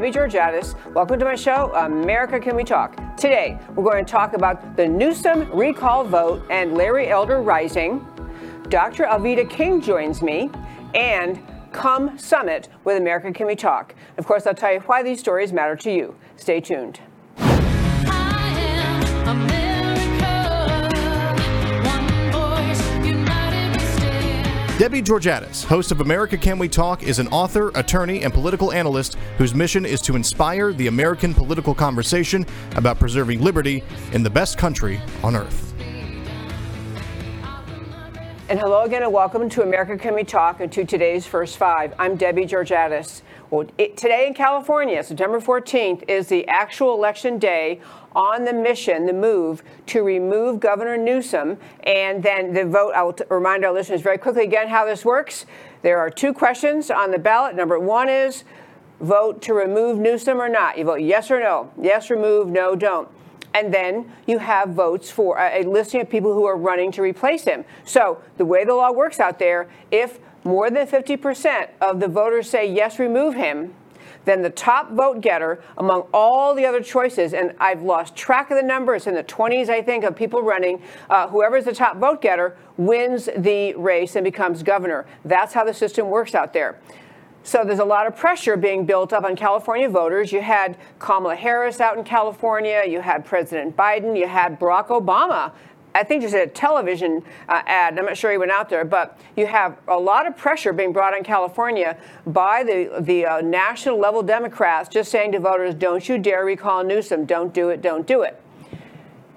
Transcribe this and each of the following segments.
Debbie Georgatos. Welcome to my show, America Can We Talk? Today, we're going to talk about the Newsom recall vote and Larry Elder rising. Dr. Alveda King joins me, and Come Summit with America Can We Talk. Of course, I'll tell you why these stories matter to you. Stay tuned. Debbie Georgatos, host of America Can We Talk, is an author, attorney, and political analyst whose mission is to inspire the American political conversation about preserving liberty in the best country on earth. And hello again, and welcome to America Can We Talk and to today's First Five. I'm Debbie Georgatos. Well, it, today in California, September 14th, is the actual election day on the mission, the move to remove Governor Newsom. And then the vote, I will t- remind our listeners very quickly again how this works. There are two questions on the ballot. Number one is vote to remove Newsom or not. You vote yes or no. Yes, remove, no, don't. And then you have votes for a listing of people who are running to replace him. So the way the law works out there, if more than 50% of the voters say yes, remove him, then the top vote getter among all the other choices, and I've lost track of the numbers in the 20s, I think, of people running, uh, whoever's the top vote getter wins the race and becomes governor. That's how the system works out there. So there's a lot of pressure being built up on California voters. You had Kamala Harris out in California, you had President Biden, you had Barack Obama I think just a television uh, ad. I'm not sure he went out there, but you have a lot of pressure being brought on California by the the uh, national level Democrats, just saying to voters, "Don't you dare recall Newsom! Don't do it! Don't do it!"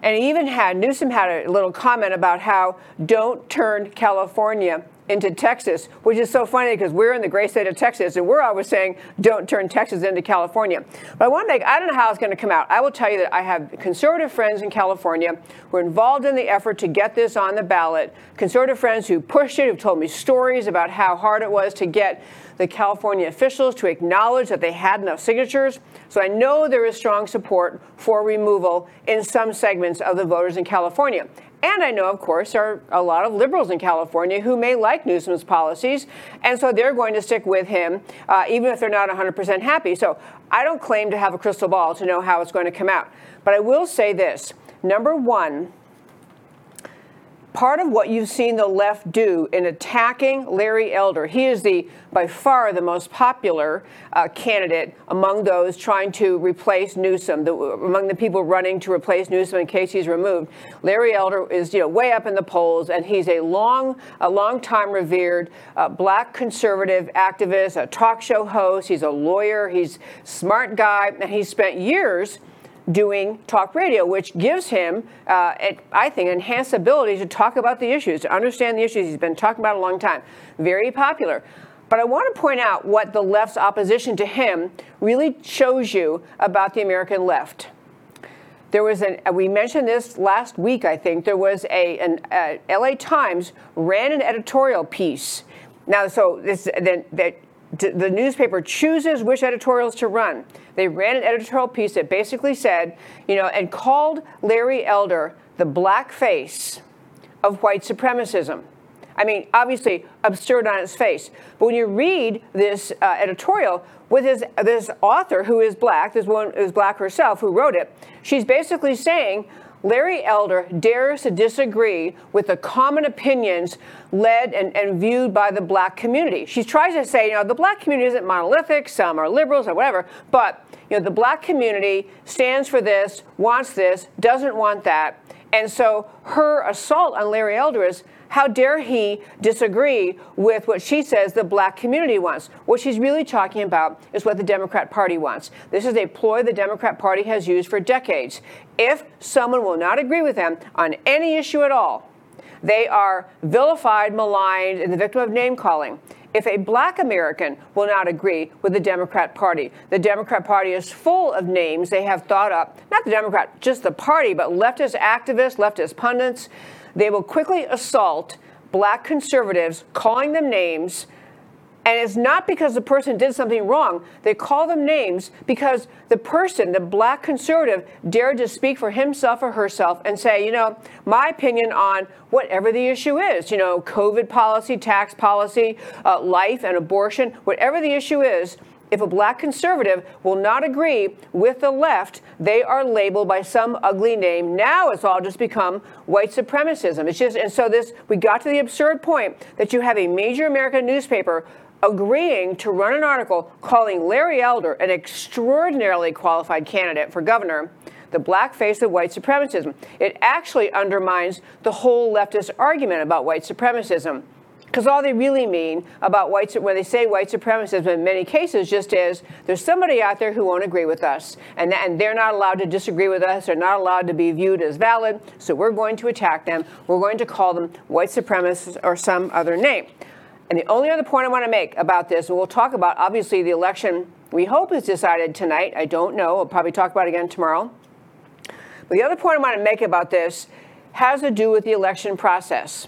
And he even had Newsom had a little comment about how don't turn California into Texas, which is so funny because we're in the great state of Texas and we're always saying don't turn Texas into California. But I want to make, I don't know how it's going to come out. I will tell you that I have conservative friends in California who are involved in the effort to get this on the ballot. Conservative friends who pushed it, who've told me stories about how hard it was to get the California officials to acknowledge that they had enough signatures. So I know there is strong support for removal in some segments of the voters in California. And I know, of course, there are a lot of liberals in California who may like Newsom's policies, and so they're going to stick with him, uh, even if they're not 100% happy. So I don't claim to have a crystal ball to know how it's going to come out. But I will say this number one, part of what you've seen the left do in attacking Larry Elder, he is the by far the most popular uh, candidate among those trying to replace Newsom, the, among the people running to replace Newsom in case he's removed. Larry Elder is you know way up in the polls, and he's a long, a long time revered uh, black conservative activist, a talk show host. He's a lawyer. He's smart guy, and he spent years doing talk radio, which gives him, uh, I think, enhanced ability to talk about the issues, to understand the issues he's been talking about a long time. Very popular. But I want to point out what the left's opposition to him really shows you about the American left. There was an, we mentioned this last week, I think. There was a, an uh, LA Times ran an editorial piece. Now, so this, then, that the newspaper chooses which editorials to run. They ran an editorial piece that basically said, you know, and called Larry Elder the black face of white supremacism. I mean, obviously absurd on its face. But when you read this uh, editorial with his, this author who is black, this woman is black herself who wrote it, she's basically saying Larry Elder dares to disagree with the common opinions led and, and, viewed by the black community. She tries to say, you know, the black community isn't monolithic, some are liberals or whatever, but you know, the black community stands for this, wants this, doesn't want that. And so her assault on Larry Elder is how dare he disagree with what she says the black community wants? What she's really talking about is what the Democrat Party wants. This is a ploy the Democrat Party has used for decades. If someone will not agree with them on any issue at all, they are vilified, maligned, and the victim of name calling. If a black American will not agree with the Democrat Party, the Democrat Party is full of names they have thought up, not the Democrat, just the party, but leftist activists, leftist pundits they will quickly assault black conservatives, calling them names. And it's not because the person did something wrong. They call them names because the person, the black conservative, dared to speak for himself or herself and say, you know, my opinion on whatever the issue is, you know, COVID policy, tax policy, uh, life and abortion, whatever the issue is, if a black conservative will not agree with the left, they are labeled by some ugly name. Now it's all just become white supremacism. It's just, and so this, we got to the absurd point that you have a major American newspaper agreeing to run an article calling Larry Elder an extraordinarily qualified candidate for governor the black face of white supremacism. It actually undermines the whole leftist argument about white supremacism. Because all they really mean about white, when they say white supremacism in many cases, just is there's somebody out there who won't agree with us, and, and they're not allowed to disagree with us. They're not allowed to be viewed as valid. So we're going to attack them. We're going to call them white supremacists or some other name. And the only other point I want to make about this, and we'll talk about obviously the election we hope is decided tonight. I don't know. We'll probably talk about it again tomorrow. But the other point I want to make about this has to do with the election process.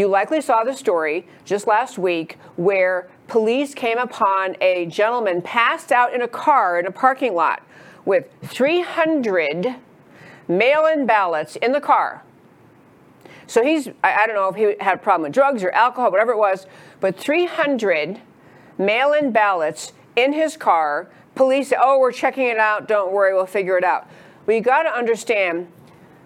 You likely saw the story just last week where police came upon a gentleman passed out in a car in a parking lot with 300 mail in ballots in the car. So he's, I, don't know if he had a problem with drugs or alcohol, whatever it was, but 300 mail in ballots in his car. Police say, oh, we're checking it out. Don't worry, we'll figure it out. But you got to understand,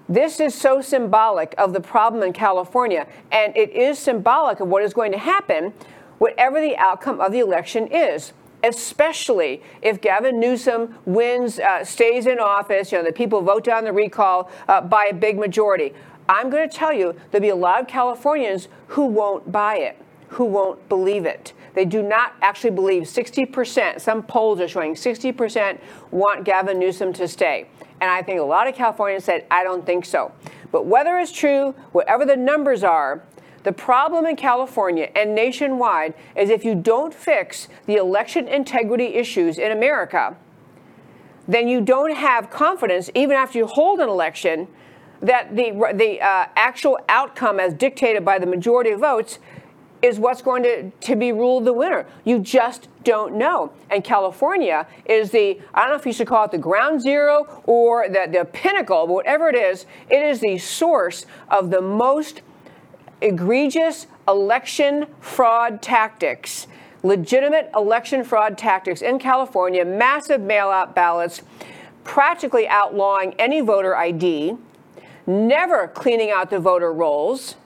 this is so symbolic of the problem in California, and it is symbolic of what is going to happen, whatever the outcome of the election is. Especially if Gavin Newsom wins, uh, stays in office, you know, the people vote down the recall uh, by a big majority. I'm going to tell you there'll be a lot of Californians who won't buy it, who won't believe it. They do not actually believe 60%, some polls are showing 60% want Gavin Newsom to stay. And I think a lot of Californians said, I don't think so. But whether it's true, whatever the numbers are, the problem in California and nationwide is if you don't fix the election integrity issues in America, then you don't have confidence, even after you hold an election, that the, the uh, actual outcome, as dictated by the majority of votes, is what's going to, to be ruled the winner. You just don't know. And California is the, I don't know if you should call it the ground zero or the, the pinnacle, but whatever it is, it is the source of the most egregious election fraud tactics, legitimate election fraud tactics in California, massive mail out ballots, practically outlawing any voter ID, never cleaning out the voter rolls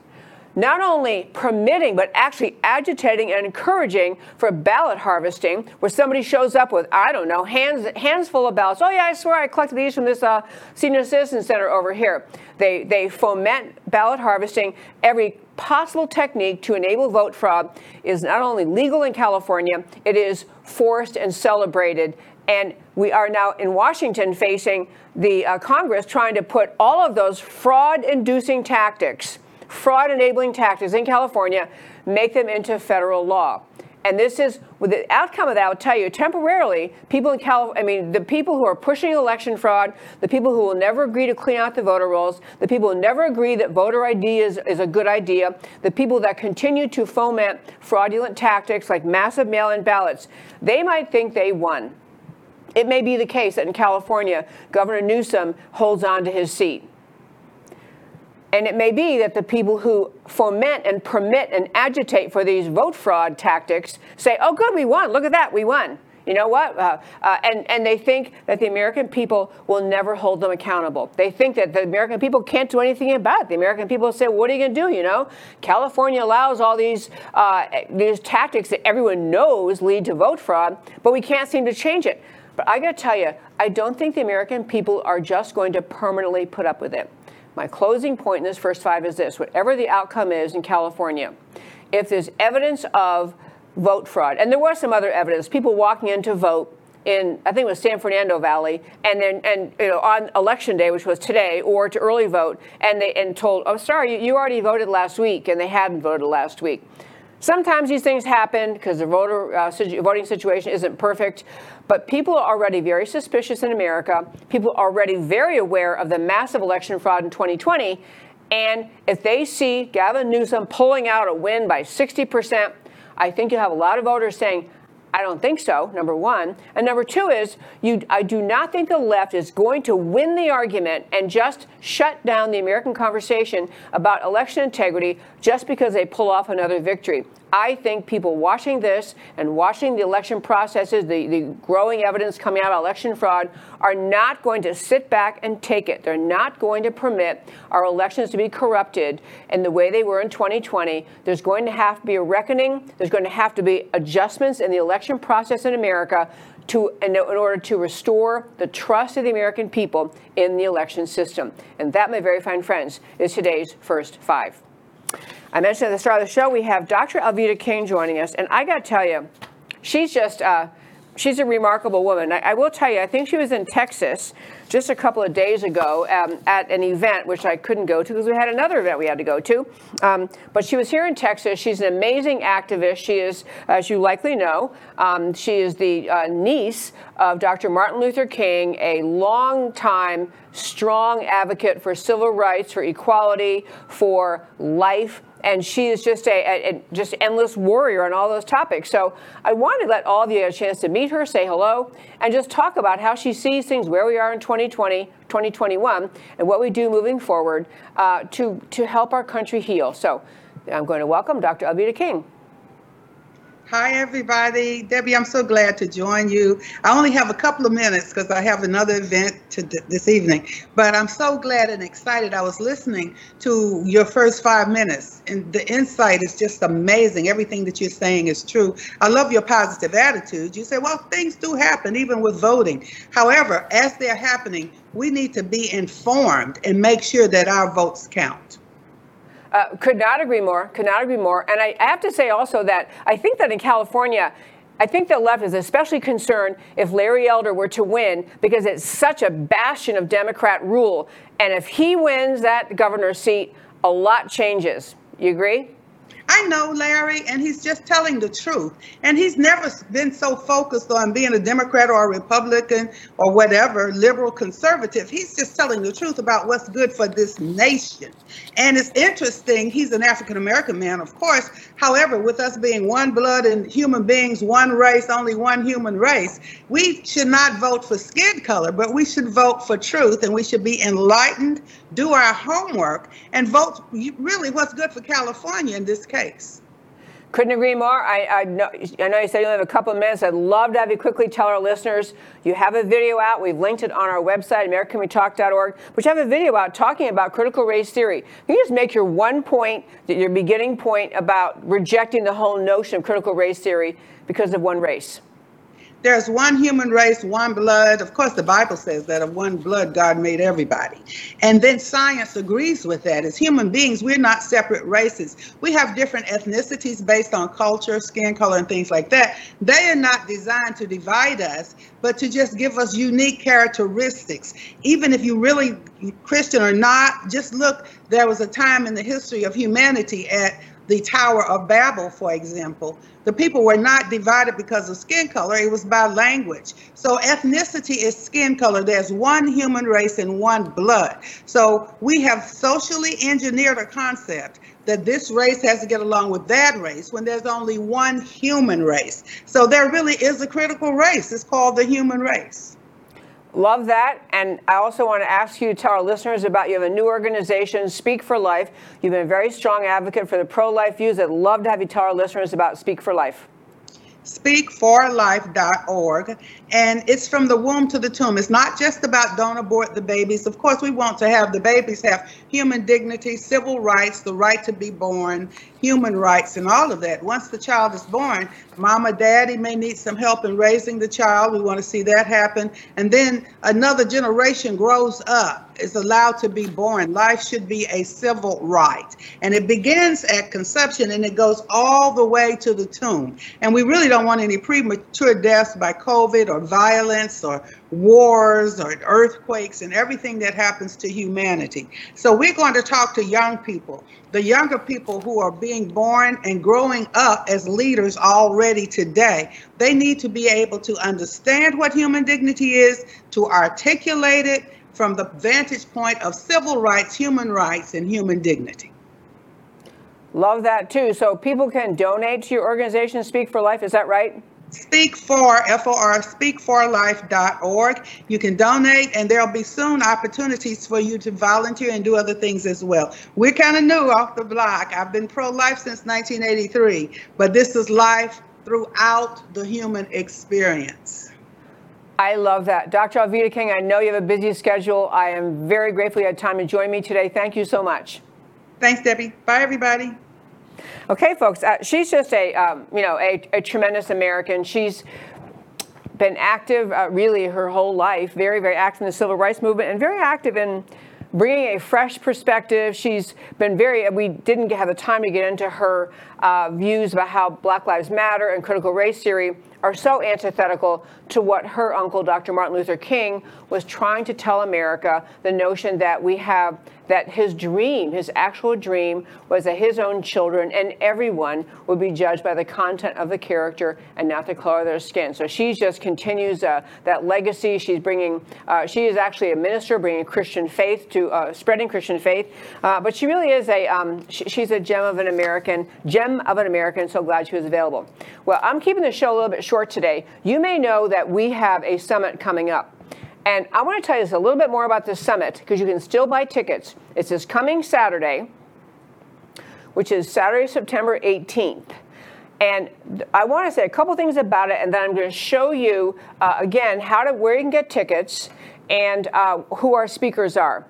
not only permitting, but actually agitating and encouraging for ballot harvesting, where somebody shows up with, I don't know, hands, hands full of ballots. Oh, yeah, I swear I collected these from this uh, senior citizen center over here. They, they foment ballot harvesting. Every possible technique to enable vote fraud is not only legal in California, it is forced and celebrated. And we are now in Washington facing the uh, Congress trying to put all of those fraud inducing tactics fraud enabling tactics in California, make them into federal law. And this is with the outcome of that, I'll tell you, temporarily, people in California, I mean, the people who are pushing election fraud, the people who will never agree to clean out the voter rolls, the people who never agree that voter ID is, is a good idea, the people that continue to foment fraudulent tactics like massive mail in ballots, they might think they won. It may be the case that in California, Governor Newsom holds on to his seat. And it may be that the people who foment and permit and agitate for these vote fraud tactics say, oh, good, we won. Look at that, we won. You know what? Uh, uh, and, and they think that the American people will never hold them accountable. They think that the American people can't do anything about it. The American people say, what are you going to do? You know, California allows all these, uh, these tactics that everyone knows lead to vote fraud, but we can't seem to change it. But I got to tell you, I don't think the American people are just going to permanently put up with it. My closing point in this first five is this whatever the outcome is in California, if there's evidence of vote fraud, and there was some other evidence, people walking in to vote in I think it was San Fernando Valley, and then and you know on election day, which was today, or to early vote, and they and told, oh sorry, you, you already voted last week, and they hadn't voted last week. Sometimes these things happen because the voter uh, voting situation isn't perfect, but people are already very suspicious in America. People are already very aware of the massive election fraud in 2020. And if they see Gavin Newsom pulling out a win by 60%, I think you'll have a lot of voters saying, I don't think so, number one. And number two is, you, I do not think the left is going to win the argument and just shut down the American conversation about election integrity just because they pull off another victory. I think people watching this and watching the election processes, the, the growing evidence coming out of election fraud, are not going to sit back and take it. They're not going to permit our elections to be corrupted in the way they were in 2020. There's going to have to be a reckoning. There's going to have to be adjustments in the election process in America to, in, in order to restore the trust of the American people in the election system. And that, my very fine friends, is today's first five. I mentioned at the start of the show we have Dr. Alveda King joining us, and I got to tell you, she's just uh, she's a remarkable woman. I, I, will tell you, I think she was in Texas just a couple of days ago um, at an event which I couldn't go to because we had another event we had to go to. Um, but she was here in Texas. She's an amazing activist. She is, as you likely know, um, she is the uh, niece of Dr. Martin Luther King, a long time strong advocate for civil rights, for equality, for life and she is just a, a, a, just endless warrior on all those topics. So I wanted to let all of you a chance to meet her, say hello, and just talk about how she sees things, where we are in 2020, 2021, and what we do moving forward uh, to to help our country heal. So I'm going to welcome Dr. Alveda King. Hi, everybody. Debbie, I'm so glad to join you. I only have a couple of minutes because I have another event to this evening, but I'm so glad and excited. I was listening to your first five minutes, and the insight is just amazing. Everything that you're saying is true. I love your positive attitude. You say, well, things do happen, even with voting. However, as they're happening, we need to be informed and make sure that our votes count. Uh, could not agree more. Could not agree more. And I, I have to say also that I think that in California, I think the left is especially concerned if Larry Elder were to win because it's such a bastion of Democrat rule. And if he wins that governor's seat, a lot changes. You agree? I know Larry, and he's just telling the truth. And he's never been so focused on being a Democrat or a Republican or whatever, liberal, conservative. He's just telling the truth about what's good for this nation. And it's interesting, he's an African American man, of course. However, with us being one blood and human beings, one race, only one human race, we should not vote for skin color, but we should vote for truth and we should be enlightened, do our homework, and vote really what's good for California in this case. Couldn't agree more. I, I, know, I know you said you only have a couple of minutes. I'd love to have you quickly tell our listeners you have a video out. We've linked it on our website, AmericaCanWeTalk.org, which have a video out talking about critical race theory. Can you just make your one point, your beginning point about rejecting the whole notion of critical race theory because of one race? There's one human race, one blood. Of course, the Bible says that of one blood, God made everybody. And then science agrees with that. As human beings, we're not separate races. We have different ethnicities based on culture, skin color, and things like that. They are not designed to divide us, but to just give us unique characteristics. Even if you really Christian or not, just look, there was a time in the history of humanity at the Tower of Babel, for example, the people were not divided because of skin color, it was by language. So ethnicity is skin color. There's one human race and one blood. So we have socially engineered a concept that this race has to get along with that race when there's only one human race. So there really is a critical race. It's called the human race. Love that. And I also want to ask you to tell our listeners about you have a new organization, Speak for Life. You've been a very strong advocate for the pro life views. I'd love to have you tell our listeners about Speak for Life speakforlife.org. And it's from the womb to the tomb. It's not just about don't abort the babies. Of course, we want to have the babies have human dignity, civil rights, the right to be born, human rights, and all of that. Once the child is born, mama, daddy may need some help in raising the child. We want to see that happen. And then another generation grows up is allowed to be born. Life should be a civil right. And it begins at conception and it goes all the way to the tomb. And we really don't want any premature deaths by COVID or violence or wars or earthquakes and everything that happens to humanity. So we're going to talk to young people, the younger people who are being born and growing up as leaders already today. They need to be able to understand what human dignity is, to articulate it, from the vantage point of civil rights, human rights, and human dignity. Love that too. So people can donate to your organization, Speak for Life. Is that right? Speak for, F-O-R, speakforlife.org. You can donate, and there'll be soon opportunities for you to volunteer and do other things as well. We're kind of new off the block. I've been pro-life since 1983, but this is life throughout the human experience. I love that. Dr. Alveda King, I know you have a busy schedule. I am very grateful you had time to join me today. Thank you so much. Thanks, Debbie. Bye, everybody. Okay, folks, uh, she's just a, um, you know, a, a, tremendous American. She's been active uh, really her whole life, very, very active in the civil rights movement and very active in bringing a fresh perspective. She's been very, we didn't have the time to get into her uh, views about how Black Lives Matter and critical race theory are so antithetical to what her uncle, Dr. Martin Luther King, was trying to tell America the notion that we have that his dream, his actual dream, was that his own children and everyone would be judged by the content of the character and not the color of their skin. So she just continues uh, that legacy. She's bringing, uh, she is actually a minister bringing Christian faith to, uh, spreading Christian faith. Uh, but she really is a, um, she, she's a gem of an American, gem of an American. So glad she was available. Well, I'm keeping the show a little bit short today. You may know that we have a summit coming up. And I want to tell you a little bit more about this summit because you can still buy tickets. It's this coming Saturday, which is Saturday, September 18th. And I want to say a couple things about it, and then I'm going to show you uh, again how to where you can get tickets and uh, who our speakers are.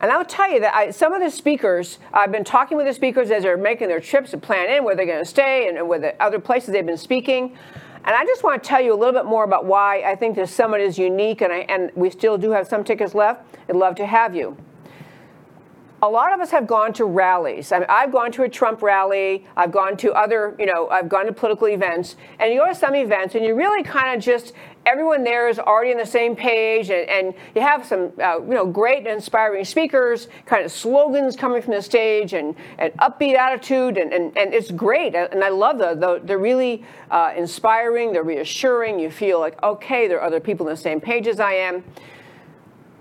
And I'll tell you that I, some of the speakers, I've been talking with the speakers as they're making their trips to plan in where they're going to stay and, and where the other places they've been speaking. And I just want to tell you a little bit more about why I think this summit is unique, and, I, and we still do have some tickets left. I'd love to have you a lot of us have gone to rallies. I mean, I've gone to a Trump rally. I've gone to other, you know, I've gone to political events. And you go to some events and you really kind of just, everyone there is already on the same page. And, and you have some, uh, you know, great and inspiring speakers, kind of slogans coming from the stage and an upbeat attitude. And, and, and it's great. And I love the, the they're really uh, inspiring. They're reassuring. You feel like, okay, there are other people on the same page as I am.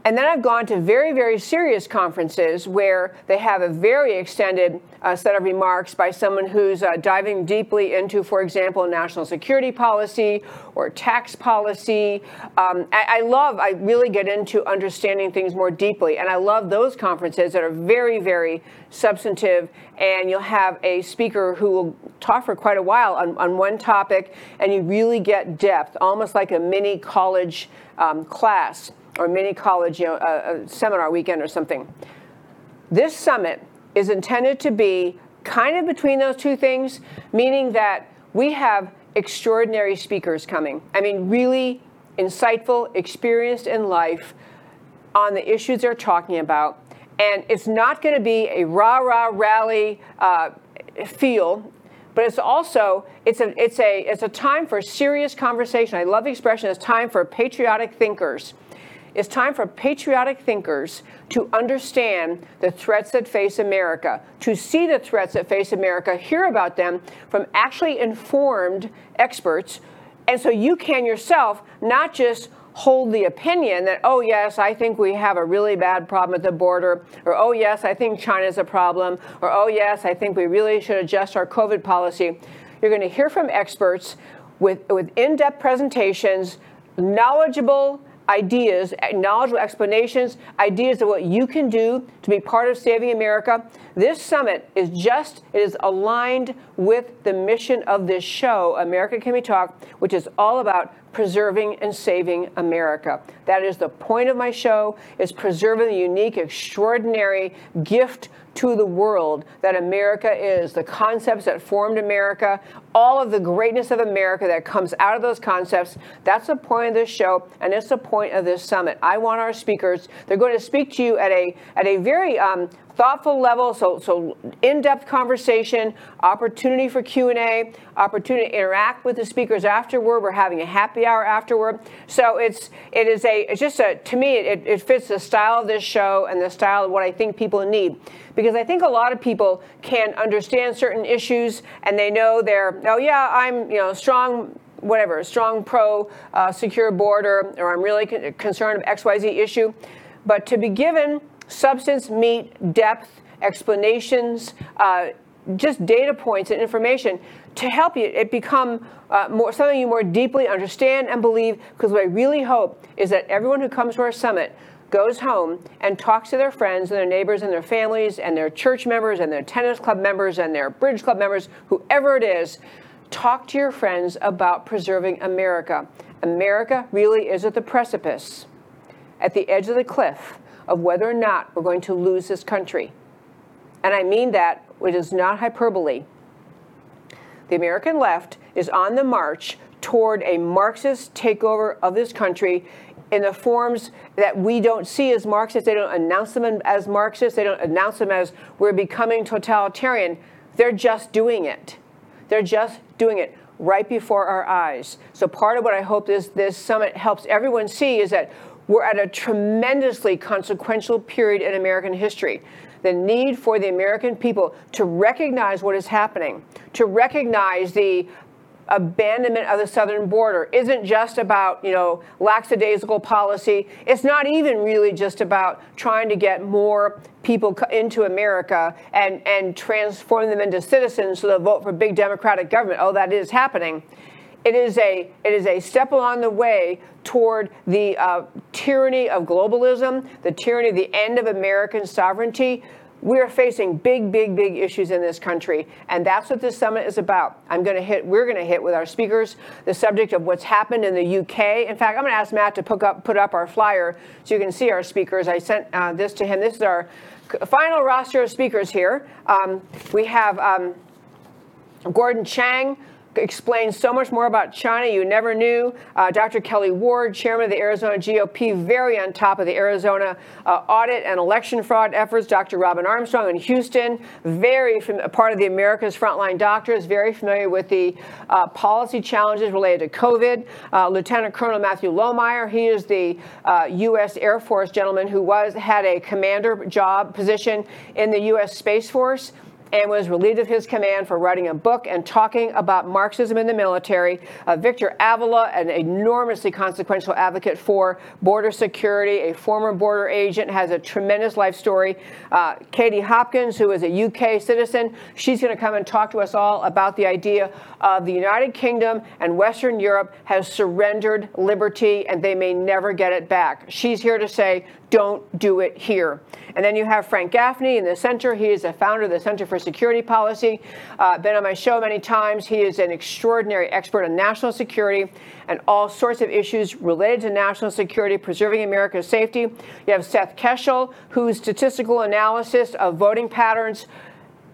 And then I've gone to very, very serious conferences where they have a very extended uh, set of remarks by someone who's uh, diving deeply into, for example, national security policy or tax policy. Um, I, I, love, I really get into understanding things more deeply. And I love those conferences that are very, very substantive. And you'll have a speaker who will talk for quite a while on, on one topic, and you really get depth, almost like a mini college um, class or mini college, you know, seminar weekend or something. This summit is intended to be kind of between those two things, meaning that we have extraordinary speakers coming. I mean, really insightful, experienced in life on the issues they're talking about. And it's not going to be a rah rah rally uh, feel, but it's also it's a it's a it's a time for serious conversation. I love the expression. It's time for patriotic thinkers it's time for patriotic thinkers to understand the threats that face America, to see the threats that face America, hear about them from actually informed experts. And so you can yourself not just hold the opinion that, oh, yes, I think we have a really bad problem at the border, or oh, yes, I think China's a problem, or oh, yes, I think we really should adjust our COVID policy. You're going to hear from experts with, with in depth presentations, knowledgeable ideas, knowledgeable explanations, ideas of what you can do to be part of saving America. This summit is just, it is aligned with the mission of this show, America Can We Talk, which is all about preserving and saving America. That is the point of my show, is preserving the unique, extraordinary gift to the world that America is, the concepts that formed America, all of the greatness of America that comes out of those concepts. That's the point of this show, and it's the point of this summit. I want our speakers, they're going to speak to you at a, at a very um, thoughtful level, so, so in-depth conversation, opportunity for Q&A, opportunity to interact with the speakers afterward. We're having a happy hour afterward. So it's, it is a, it's just a, to me, it, it fits the style of this show and the style of what I think people need. Because I think a lot of people can understand certain issues and they know they're, oh yeah, I'm, you know, strong whatever, strong pro uh, secure border, or I'm really con- concerned of XYZ issue. But to be given substance, meat, depth, explanations, uh, just data points and information to help you it become uh, more, something you more deeply understand and believe. Because what I really hope is that everyone who comes to our summit goes home and talks to their friends and their neighbors and their families and their church members and their tennis club members and their bridge club members, whoever it is, talk to your friends about preserving America. America really is at the precipice, at the edge of the cliff of whether or not we're going to lose this country. And I mean that, it is not hyperbole. The American left is on the march toward a Marxist takeover of this country in the forms that we don't see as Marxists. They don't announce them as Marxists. They don't announce them as we're becoming totalitarian. They're just doing it. They're just doing it right before our eyes. So part of what I hope this, this summit helps everyone see is that we're at a tremendously consequential period in American history. The need for the American people to recognize what is happening, to recognize the abandonment of the southern border isn't just about you know lackadaisical policy. It's not even really just about trying to get more people into america and and transform them into citizens so they'll vote for big democratic government. Oh that is happening. It is a it is a step along the way toward the uh, tyranny of globalism the tyranny of the end of american sovereignty we are facing big, big, big issues in this country, and that's what this summit is about. I'm going to hit. We're going to hit with our speakers the subject of what's happened in the UK. In fact, I'm going to ask Matt to put up put up our flyer so you can see our speakers. I sent uh, this to him. This is our final roster of speakers here. Um, we have um, Gordon Chang explains so much more about China you never knew. Uh, Dr. Kelli Ward, chairman of the Arizona GOP, very on top of the Arizona uh, audit and election fraud efforts. Dr. Robin Armstrong in Houston, very fam- part of the America's Frontline Doctors, very familiar with the uh, policy challenges related to COVID. Uh, Lieutenant Colonel Matthew Lohmeier, he is the U.S. Uh, Air Force gentleman who was had a commander job position in the U.S. Space Force and was relieved of his command for writing a book and talking about Marxism in the military. Uh, Victor Avila, an enormously consequential advocate for border security, a former border agent, has a tremendous life story. Uh, Katie Hopkins, who is a UK citizen, she's going to come and talk to us all about the idea of the United Kingdom and Western Europe has surrendered liberty and they may never get it back. She's here to say, don't do it here. And then you have Frank Gaffney in the center. He is the founder of the Center for Security Policy. Uh, been on my show many times. He is an extraordinary expert on national security and all sorts of issues related to national security, preserving America's safety. You have Seth Keshel, whose statistical analysis of voting patterns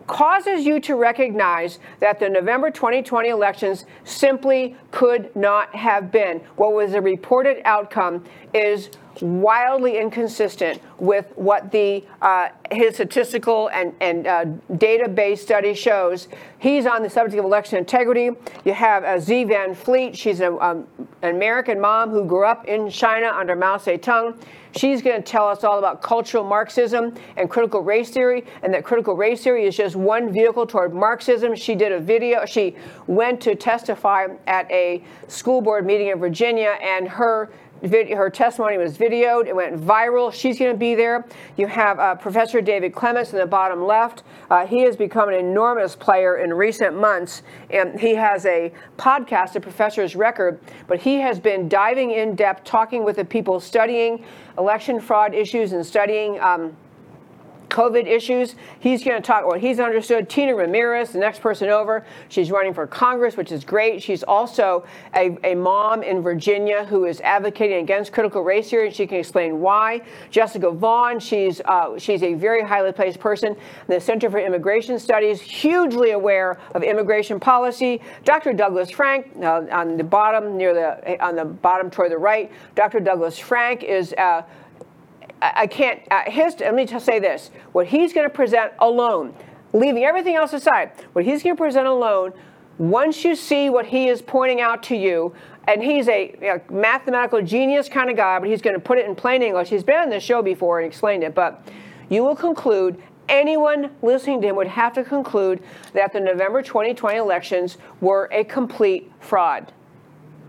causes you to recognize that the November 2020 elections simply could not have been. What was the reported outcome is wildly inconsistent with what the uh, his statistical and and uh, database study shows. He's on the subject of election integrity. You have uh, Xi Van Fleet. She's a, um, an American mom who grew up in China under Mao Zedong. She's going to tell us all about cultural Marxism and critical race theory, and that critical race theory is just one vehicle toward Marxism. She did a video. She went to testify at a school board meeting in Virginia, and her her testimony was videoed. It went viral. She's going to be there. You have uh, Professor David Clements in the bottom left. Uh, he has become an enormous player in recent months, and he has a podcast, A Professor's Record. But he has been diving in depth, talking with the people studying election fraud issues and studying. Um, COVID issues. He's going to talk what he's understood. Tina Ramirez, the next person over, she's running for Congress, which is great. She's also a, a mom in Virginia who is advocating against critical race theory, and she can explain why. Jessica Vaughan, she's uh, she's a very highly placed person in the Center for Immigration Studies, hugely aware of immigration policy. Dr. Douglas Frank uh, on the bottom near the on the bottom toward the right. Dr. Douglas Frank is. Uh, I can't, uh, his, let me just say this. What he's going to present alone, leaving everything else aside, what he's going to present alone, once you see what he is pointing out to you, and he's a know, mathematical genius kind of guy, but he's going to put it in plain English. He's been on this show before and explained it, but you will conclude anyone listening to him would have to conclude that the November 2020 elections were a complete fraud.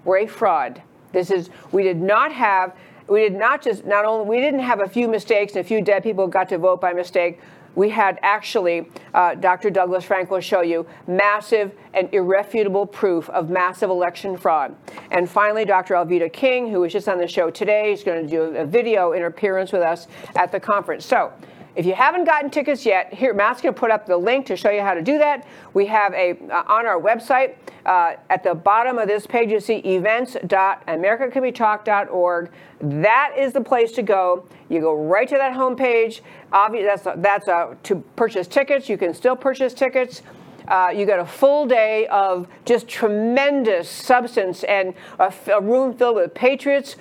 Were a fraud. This is, we did not have we did not just not only we didn't have a few mistakes and a few dead people got to vote by mistake. we had actually, uh, Dr. Douglas Frank will show you, massive and irrefutable proof of massive election fraud. And finally, Dr. Alveda King, who was just on the show today, is going to do a video interference with us at the conference. So, if you haven't gotten tickets yet, here Matt's going to put up the link to show you how to do that. We have a uh, on our website uh, at the bottom of this page. You see events.americacanwetalk.org. That is the place to go. You go right to that homepage. Obviously, that's that's uh, to purchase tickets. You can still purchase tickets. Uh, you got a full day of just tremendous substance and a, a room filled with patriots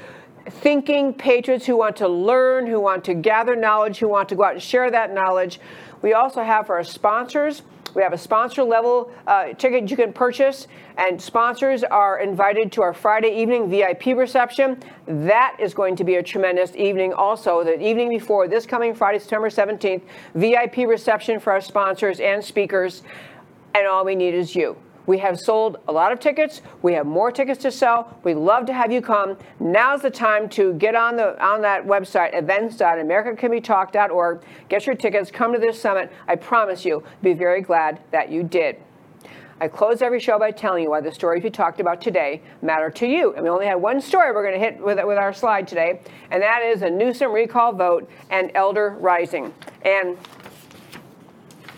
thinking patriots who want to learn, who want to gather knowledge, who want to go out and share that knowledge. We also have for our sponsors, we have a sponsor level uh, ticket you can purchase, and sponsors are invited to our Friday evening VIP reception. That is going to be a tremendous evening. Also, the evening before this coming Friday, September 17th, VIP reception for our sponsors and speakers, and all we need is you. We have sold a lot of tickets. We have more tickets to sell. We'd love to have you come. Now's the time to get on the on that website, events.americacanwetalk.org. Get your tickets. Come to this summit. I promise you, be very glad that you did. I close every show by telling you why the stories we talked about today matter to you. And we only have one story we're going to hit with, with our slide today, and that is a Newsom recall vote and elder rising. And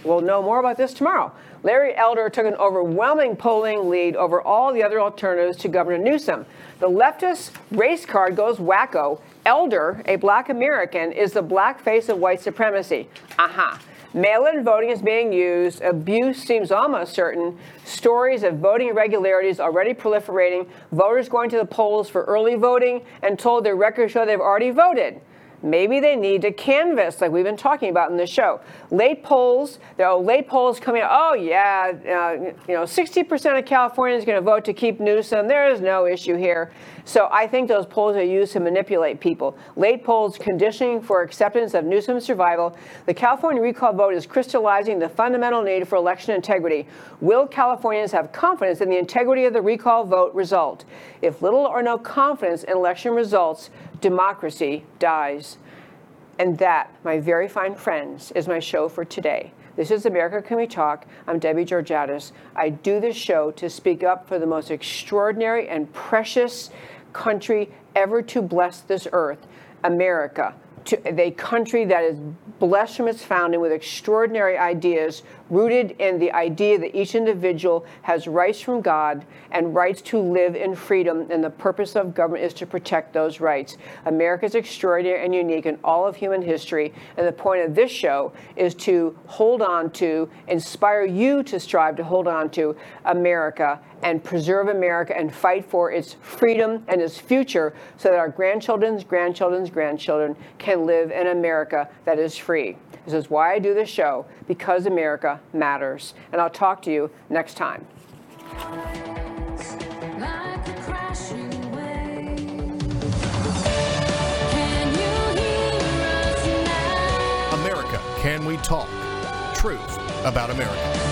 we'll know more about this tomorrow. Larry Elder took an overwhelming polling lead over all the other alternatives to Governor Newsom. The leftist race card goes wacko. Elder, a black American, is the black face of white supremacy. Aha. Uh-huh. Mail in voting is being used. Abuse seems almost certain. Stories of voting irregularities already proliferating. Voters going to the polls for early voting and told their records show they've already voted. Maybe they need to canvass, like we've been talking about in the show. Late polls, there are late polls coming out. Oh yeah, uh, you know, 60% of Californians going to vote to keep Newsom. There is no issue here. So I think those polls are used to manipulate people. Late polls conditioning for acceptance of Newsom's survival. The California recall vote is crystallizing the fundamental need for election integrity. Will Californians have confidence in the integrity of the recall vote result? If little or no confidence in election results, democracy dies. And that, my very fine friends, is my show for today. This is America Can We Talk? I'm Debbie Georgatos. I do this show to speak up for the most extraordinary and precious country ever to bless this earth, America to a country that is blessed from its founding with extraordinary ideas rooted in the idea that each individual has rights from God and rights to live in freedom, and the purpose of government is to protect those rights. America is extraordinary and unique in all of human history, and the point of this show is to hold on to, inspire you to strive to hold on to America and preserve America and fight for its freedom and its future so that our grandchildren's grandchildren's grandchildren can live in America that is free. This is why I do this show, because America matters. And I'll talk to you next time. America, can we talk? Truth about America.